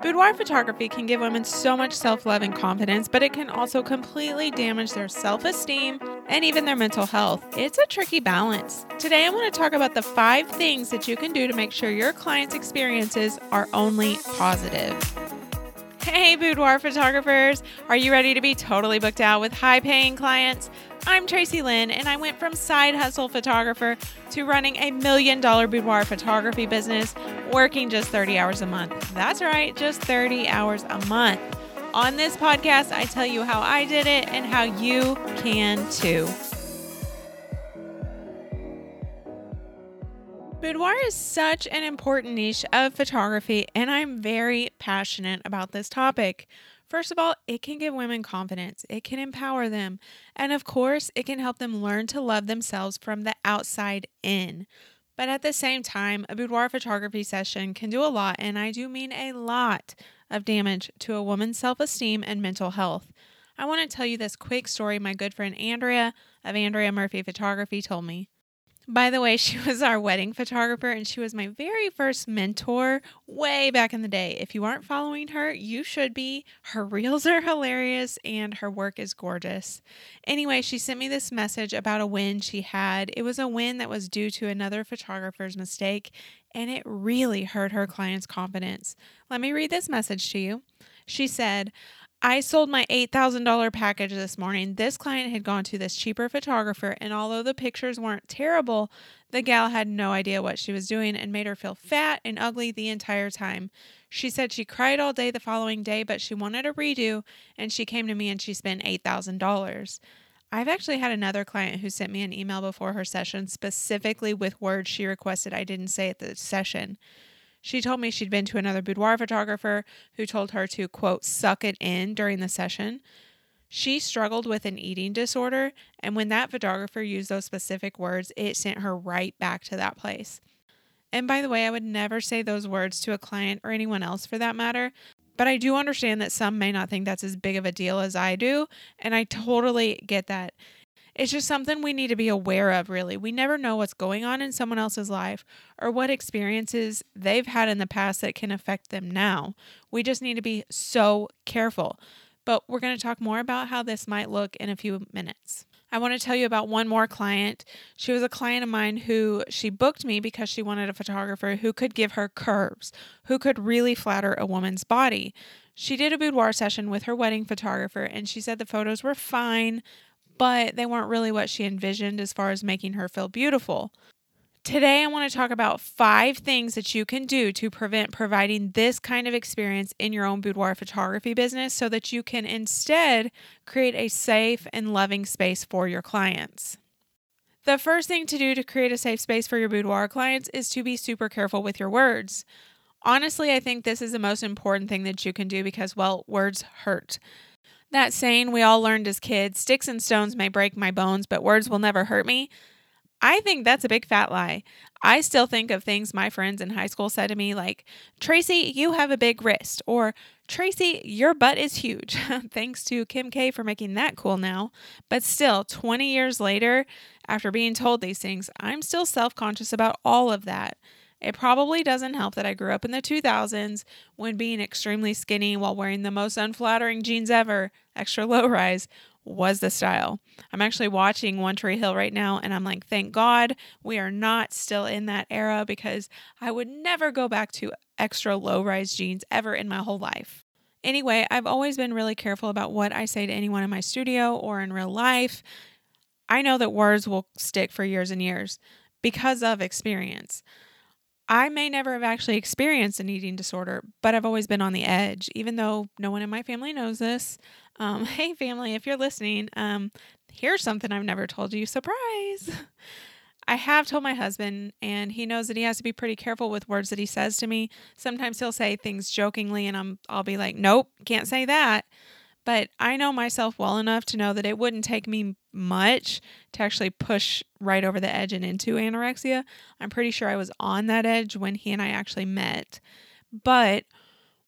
Boudoir photography can give women so much self love and confidence, but it can also completely damage their self esteem and even their mental health. It's a tricky balance. Today, I want to talk about the five things that you can do to make sure your clients' experiences are only positive. Hey, boudoir photographers! Are you ready to be totally booked out with high paying clients? I'm Tracy Lynn, and I went from side hustle photographer to running a million dollar boudoir photography business, working just 30 hours a month. That's right, just 30 hours a month. On this podcast, I tell you how I did it and how you can too. Boudoir is such an important niche of photography, and I'm very passionate about this topic. First of all, it can give women confidence, it can empower them, and of course, it can help them learn to love themselves from the outside in. But at the same time, a boudoir photography session can do a lot, and I do mean a lot of damage to a woman's self esteem and mental health. I want to tell you this quick story my good friend Andrea of Andrea Murphy Photography told me. By the way, she was our wedding photographer and she was my very first mentor way back in the day. If you aren't following her, you should be. Her reels are hilarious and her work is gorgeous. Anyway, she sent me this message about a win she had. It was a win that was due to another photographer's mistake and it really hurt her client's confidence. Let me read this message to you. She said, I sold my $8,000 package this morning. This client had gone to this cheaper photographer, and although the pictures weren't terrible, the gal had no idea what she was doing and made her feel fat and ugly the entire time. She said she cried all day the following day, but she wanted a redo, and she came to me and she spent $8,000. I've actually had another client who sent me an email before her session specifically with words she requested I didn't say at the session. She told me she'd been to another boudoir photographer who told her to, quote, suck it in during the session. She struggled with an eating disorder, and when that photographer used those specific words, it sent her right back to that place. And by the way, I would never say those words to a client or anyone else for that matter, but I do understand that some may not think that's as big of a deal as I do, and I totally get that. It's just something we need to be aware of, really. We never know what's going on in someone else's life or what experiences they've had in the past that can affect them now. We just need to be so careful. But we're going to talk more about how this might look in a few minutes. I want to tell you about one more client. She was a client of mine who she booked me because she wanted a photographer who could give her curves, who could really flatter a woman's body. She did a boudoir session with her wedding photographer and she said the photos were fine, but they weren't really what she envisioned as far as making her feel beautiful. Today, I want to talk about five things that you can do to prevent providing this kind of experience in your own boudoir photography business so that you can instead create a safe and loving space for your clients. The first thing to do to create a safe space for your boudoir clients is to be super careful with your words. Honestly, I think this is the most important thing that you can do because, well, words hurt. That saying we all learned as kids sticks and stones may break my bones, but words will never hurt me. I think that's a big fat lie. I still think of things my friends in high school said to me, like, Tracy, you have a big wrist, or Tracy, your butt is huge. Thanks to Kim K for making that cool now. But still, 20 years later, after being told these things, I'm still self conscious about all of that. It probably doesn't help that I grew up in the 2000s when being extremely skinny while wearing the most unflattering jeans ever, extra low rise, was the style. I'm actually watching One Tree Hill right now and I'm like, thank God we are not still in that era because I would never go back to extra low rise jeans ever in my whole life. Anyway, I've always been really careful about what I say to anyone in my studio or in real life. I know that words will stick for years and years because of experience. I may never have actually experienced an eating disorder, but I've always been on the edge, even though no one in my family knows this. Um, hey, family, if you're listening, um, here's something I've never told you. Surprise! I have told my husband, and he knows that he has to be pretty careful with words that he says to me. Sometimes he'll say things jokingly, and I'm, I'll be like, nope, can't say that. But I know myself well enough to know that it wouldn't take me much to actually push right over the edge and into anorexia. I'm pretty sure I was on that edge when he and I actually met. But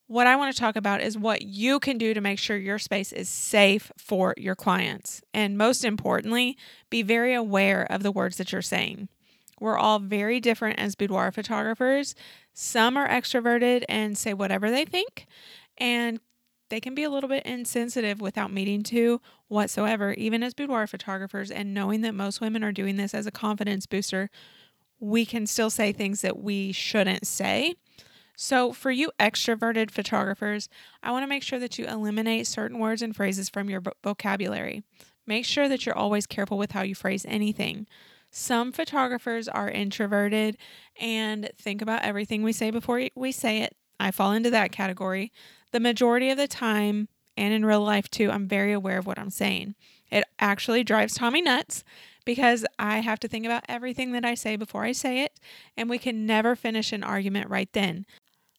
what I want to talk about is what you can do to make sure your space is safe for your clients. And most importantly, be very aware of the words that you're saying. We're all very different as boudoir photographers. Some are extroverted and say whatever they think, and they can be a little bit insensitive without meaning to whatsoever, even as boudoir photographers. And knowing that most women are doing this as a confidence booster, we can still say things that we shouldn't say. So, for you extroverted photographers, I want to make sure that you eliminate certain words and phrases from your vocabulary. Make sure that you're always careful with how you phrase anything. Some photographers are introverted and think about everything we say before we say it. I fall into that category. The majority of the time, and in real life too, I'm very aware of what I'm saying. It actually drives Tommy nuts because I have to think about everything that I say before I say it, and we can never finish an argument right then.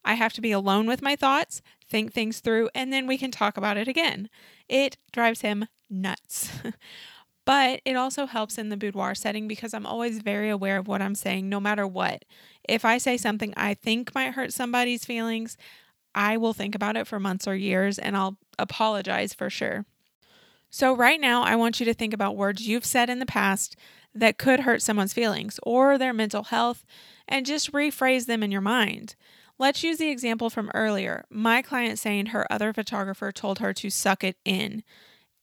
I have to be alone with my thoughts, think things through, and then we can talk about it again. It drives him nuts. but it also helps in the boudoir setting because I'm always very aware of what I'm saying, no matter what. If I say something I think might hurt somebody's feelings, I will think about it for months or years and I'll apologize for sure. So, right now, I want you to think about words you've said in the past that could hurt someone's feelings or their mental health and just rephrase them in your mind. Let's use the example from earlier. My client saying her other photographer told her to suck it in.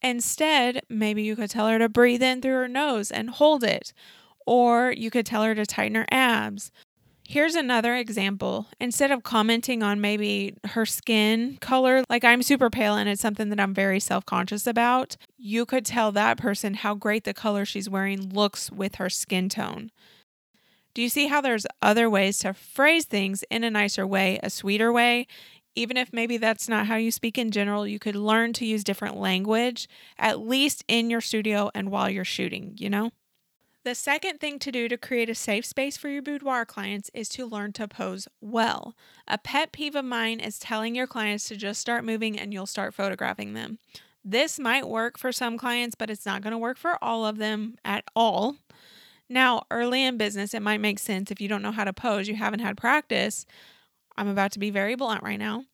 Instead, maybe you could tell her to breathe in through her nose and hold it, or you could tell her to tighten her abs. Here's another example. Instead of commenting on maybe her skin color, like I'm super pale and it's something that I'm very self conscious about, you could tell that person how great the color she's wearing looks with her skin tone. Do you see how there's other ways to phrase things in a nicer way, a sweeter way? Even if maybe that's not how you speak in general, you could learn to use different language, at least in your studio and while you're shooting, you know? The second thing to do to create a safe space for your boudoir clients is to learn to pose well. A pet peeve of mine is telling your clients to just start moving and you'll start photographing them. This might work for some clients, but it's not going to work for all of them at all. Now, early in business, it might make sense if you don't know how to pose, you haven't had practice. I'm about to be very blunt right now.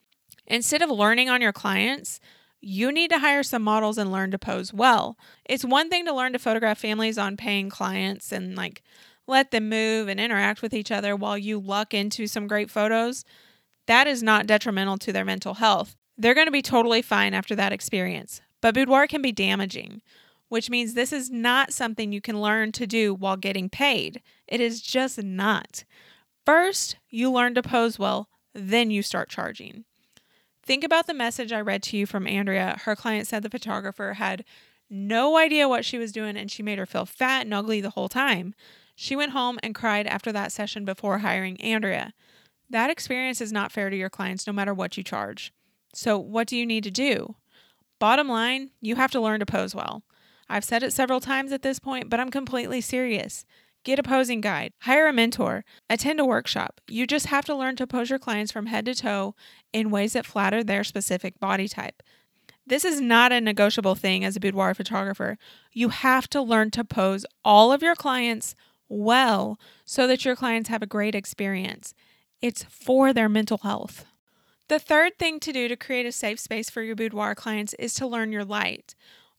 Instead of learning on your clients, you need to hire some models and learn to pose well. It's one thing to learn to photograph families on paying clients and like let them move and interact with each other while you luck into some great photos. That is not detrimental to their mental health. They're going to be totally fine after that experience. But boudoir can be damaging which means this is not something you can learn to do while getting paid. It is just not. First, you learn to pose well, then you start charging. Think about the message I read to you from Andrea. Her client said the photographer had no idea what she was doing and she made her feel fat and ugly the whole time. She went home and cried after that session before hiring Andrea. That experience is not fair to your clients no matter what you charge. So, what do you need to do? Bottom line, you have to learn to pose well. I've said it several times at this point, but I'm completely serious. Get a posing guide, hire a mentor, attend a workshop. You just have to learn to pose your clients from head to toe in ways that flatter their specific body type. This is not a negotiable thing as a boudoir photographer. You have to learn to pose all of your clients well so that your clients have a great experience. It's for their mental health. The third thing to do to create a safe space for your boudoir clients is to learn your light.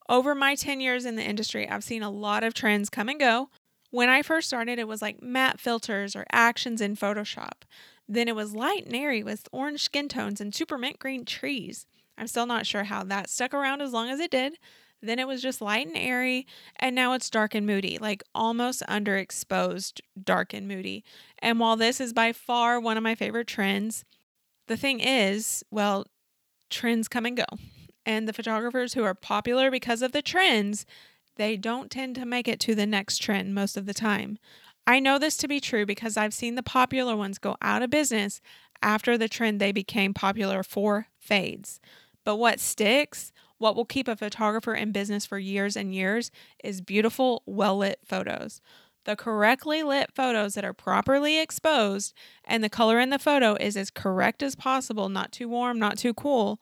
Over my 10 years in the industry, I've seen a lot of trends come and go. When I first started, it was like matte filters or actions in Photoshop. Then it was light and airy with orange skin tones and super mint green trees. I'm still not sure how that stuck around as long as it did. Then it was just light and airy, and now it's dark and moody, like almost underexposed dark and moody. And while this is by far one of my favorite trends, the thing is, well, trends come and go and the photographers who are popular because of the trends, they don't tend to make it to the next trend most of the time. I know this to be true because I've seen the popular ones go out of business after the trend they became popular for fades. But what sticks, what will keep a photographer in business for years and years, is beautiful, well lit photos. The correctly lit photos that are properly exposed and the color in the photo is as correct as possible, not too warm, not too cool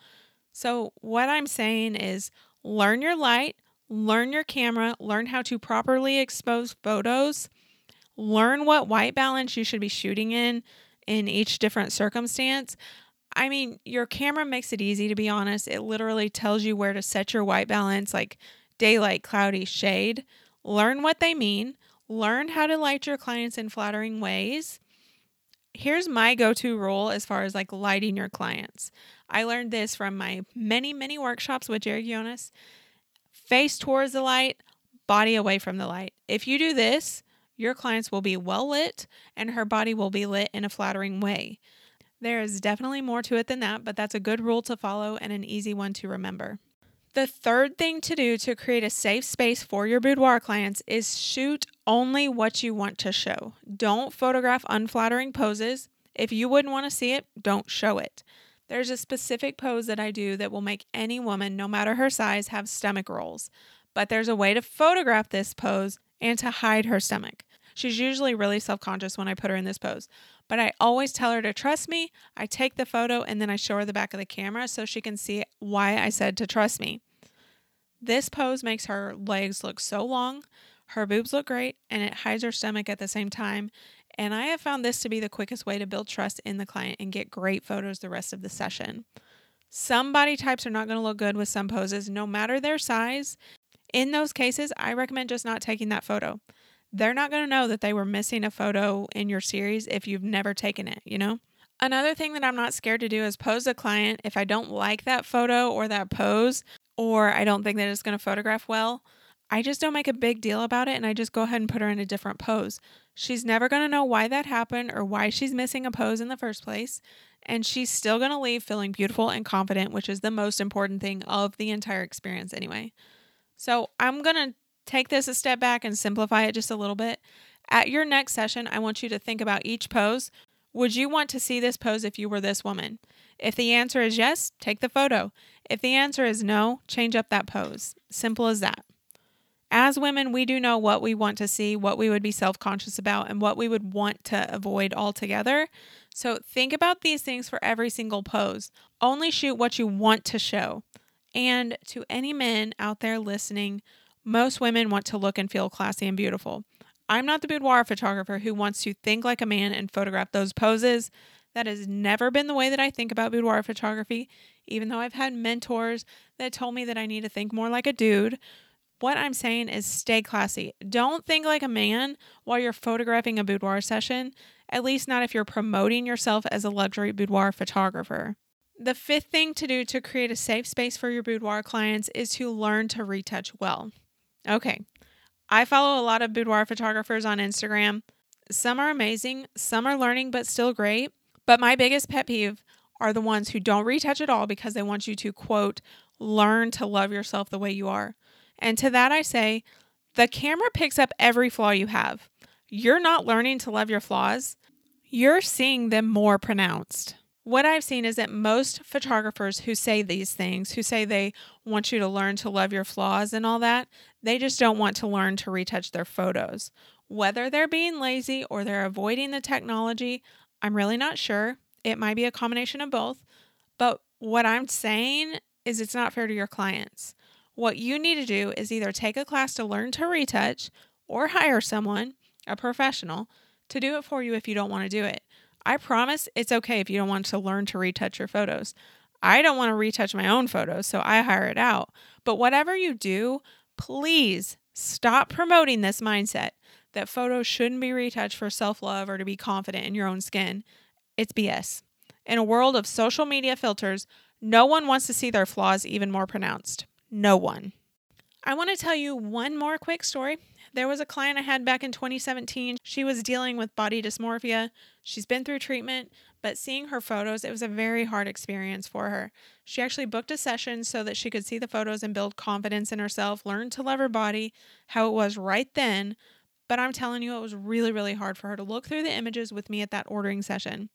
so, what I'm saying is learn your light, learn your camera, learn how to properly expose photos, learn what white balance you should be shooting in in each different circumstance. I mean, your camera makes it easy to be honest. It literally tells you where to set your white balance, like daylight, cloudy, shade. Learn what they mean, Learn how to light your clients in flattering ways. Here's my go to rule as far as like lighting your clients. I learned this from my many, many workshops with Jerry Ghionis. Face towards the light, body away from the light. If you do this, your clients will be well lit and her body will be lit in a flattering way. There is definitely more to it than that, but that's a good rule to follow and an easy one to remember. The third thing to do to create a safe space for your boudoir clients is shoot only what you want to show. Don't photograph unflattering poses. If you wouldn't want to see it, don't show it. There's a specific pose that I do that will make any woman, no matter her size, have stomach rolls. But there's a way to photograph this pose and to hide her stomach. She's usually really self conscious when I put her in this pose. But I always tell her to trust me. I take the photo and then I show her the back of the camera so she can see why I said to trust me. This pose makes her legs look so long, her boobs look great, and it hides her stomach at the same time. And I have found this to be the quickest way to build trust in the client and get great photos the rest of the session. Some body types are not going to look good with some poses, no matter their size. In those cases, I recommend just not taking that photo they're not going to know that they were missing a photo in your series if you've never taken it, you know? Another thing that I'm not scared to do is pose a client if I don't like that photo or that pose, or I don't think that it's going to photograph well. I just don't make a big deal about it and I just go ahead and put her in a different pose. She's never going to know why that happened or why she's missing a pose in the first place. And she's still going to leave feeling beautiful and confident, which is the most important thing of the entire experience, anyway. So I'm going to take this a step back and simplify it just a little bit. At your next session, I want you to think about each pose. Would you want to see this pose if you were this woman? If the answer is yes, take the photo. If the answer is no, change up that pose. Simple as that. As women, we do know what we want to see, what we would be self conscious about, and what we would want to avoid altogether. So think about these things for every single pose. Only shoot what you want to show. And to any men out there listening, most women want to look and feel classy and beautiful. I'm not the boudoir photographer who wants to think like a man and photograph those poses. That has never been the way that I think about boudoir photography, even though I've had mentors that told me that I need to think more like a dude. What I'm saying is stay classy. Don't think like a man while you're photographing a boudoir session, at least not if you're promoting yourself as a luxury boudoir photographer. The fifth thing to do to create a safe space for your boudoir clients is to learn to retouch well. Okay. I follow a lot of boudoir photographers on Instagram. Some are amazing, some are learning but still great. But my biggest pet peeve are the ones who don't retouch at all because they want you to, quote, learn to love yourself the way you are. And to that I say, the camera picks up every flaw you have. You're not learning to love your flaws, you're seeing them more pronounced what I've seen is that most photographers who say these things, who say they want you to learn to love your flaws and all that, they just don't want to learn to retouch their photos. Whether they're being lazy or they're avoiding the technology, I'm really not sure. It might be a combination of both. But what I'm saying is it's not fair to your clients. What you need to do is either take a class to learn to retouch or hire someone, a professional, to do it for you if you don't want to do it. I promise it's okay if you don't want to learn to retouch your photos. I don't want to retouch my own photos, so I hire it out. But whatever you do, please stop promoting this mindset that photos shouldn't be retouched for self love or to be confident in your own skin. It's BS. In a world of social media filters, no one wants to see their flaws even more pronounced. No one. I want to tell you one more quick story there was a client I had back in 2017. She was dealing with body dysmorphia. She's been through treatment, but seeing her photos, it was a very hard experience for her. She actually booked a session so that she could see the photos and build confidence in herself, learn to love her body, how it was right then. But I'm telling you, it was really, really hard for her to look through the images with me at that ordering session.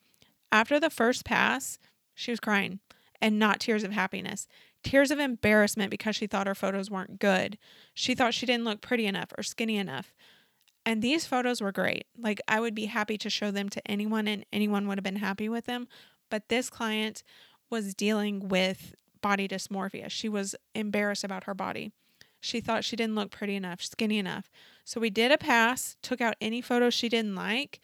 After the first pass, she was crying and not tears of happiness tears of embarrassment because she thought her photos weren't good. She thought she didn't look pretty enough or skinny enough. And these photos were great. Like, I would be happy to show them to anyone, and anyone would have been happy with them. But this client was dealing with body dysmorphia. She was embarrassed about her body. She thought she didn't look pretty enough, skinny enough. So we did a pass, took out any photos she didn't like.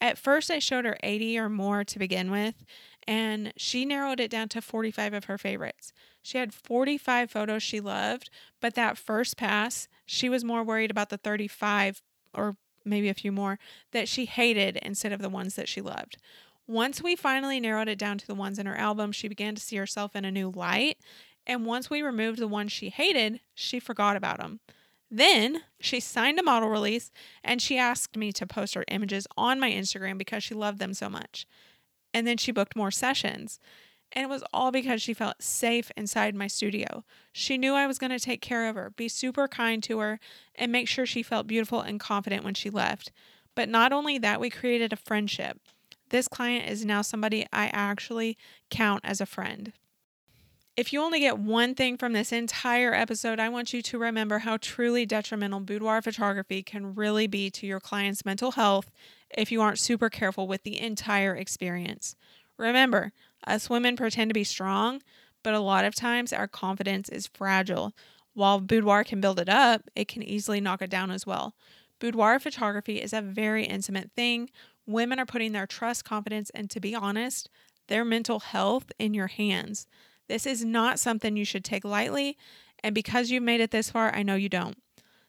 At first, I showed her 80 or more to begin with, and she narrowed it down to 45 of her favorites. She had 45 photos she loved, but that first pass, she was more worried about the 35 or maybe a few more that she hated instead of the ones that she loved. Once we finally narrowed it down to the ones in her album, she began to see herself in a new light. And once we removed the ones she hated, she forgot about them. Then she signed a model release and she asked me to post her images on my Instagram because she loved them so much. And then she booked more sessions. And it was all because she felt safe inside my studio. She knew I was going to take care of her, be super kind to her, and make sure she felt beautiful and confident when she left. But not only that, we created a friendship. This client is now somebody I actually count as a friend. If you only get one thing from this entire episode, I want you to remember how truly detrimental boudoir photography can really be to your client's mental health if you aren't super careful with the entire experience. Remember, us women pretend to be strong, but a lot of times our confidence is fragile. While boudoir can build it up, it can easily knock it down as well. Boudoir photography is a very intimate thing. Women are putting their trust, confidence, and to be honest, their mental health in your hands. This is not something you should take lightly, and because you've made it this far, I know you don't.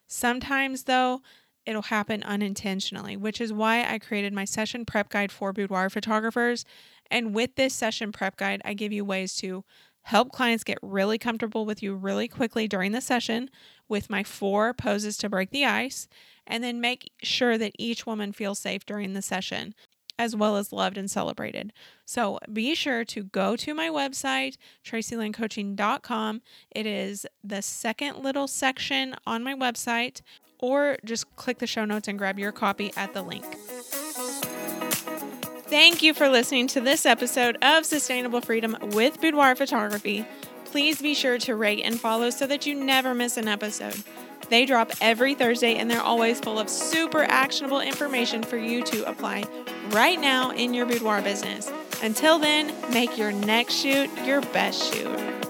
Sometimes, though, it'll happen unintentionally, which is why I created my session prep guide for boudoir photographers. And with this session prep guide, I give you ways to help clients get really comfortable with you really quickly during the session with my four poses to break the ice, and then make sure that each woman feels safe during the session as well as loved and celebrated. So be sure to go to my website, tracylynncoaching.com. It is the second little section on my website or just click the show notes and grab your copy at the link. Thank you for listening to this episode of Sustainable Freedom with Boudoir Photography. Please be sure to rate and follow so that you never miss an episode. They drop every Thursday and they're always full of super actionable information for you to apply right now in your boudoir business. Until then, make your next shoot your best shoot.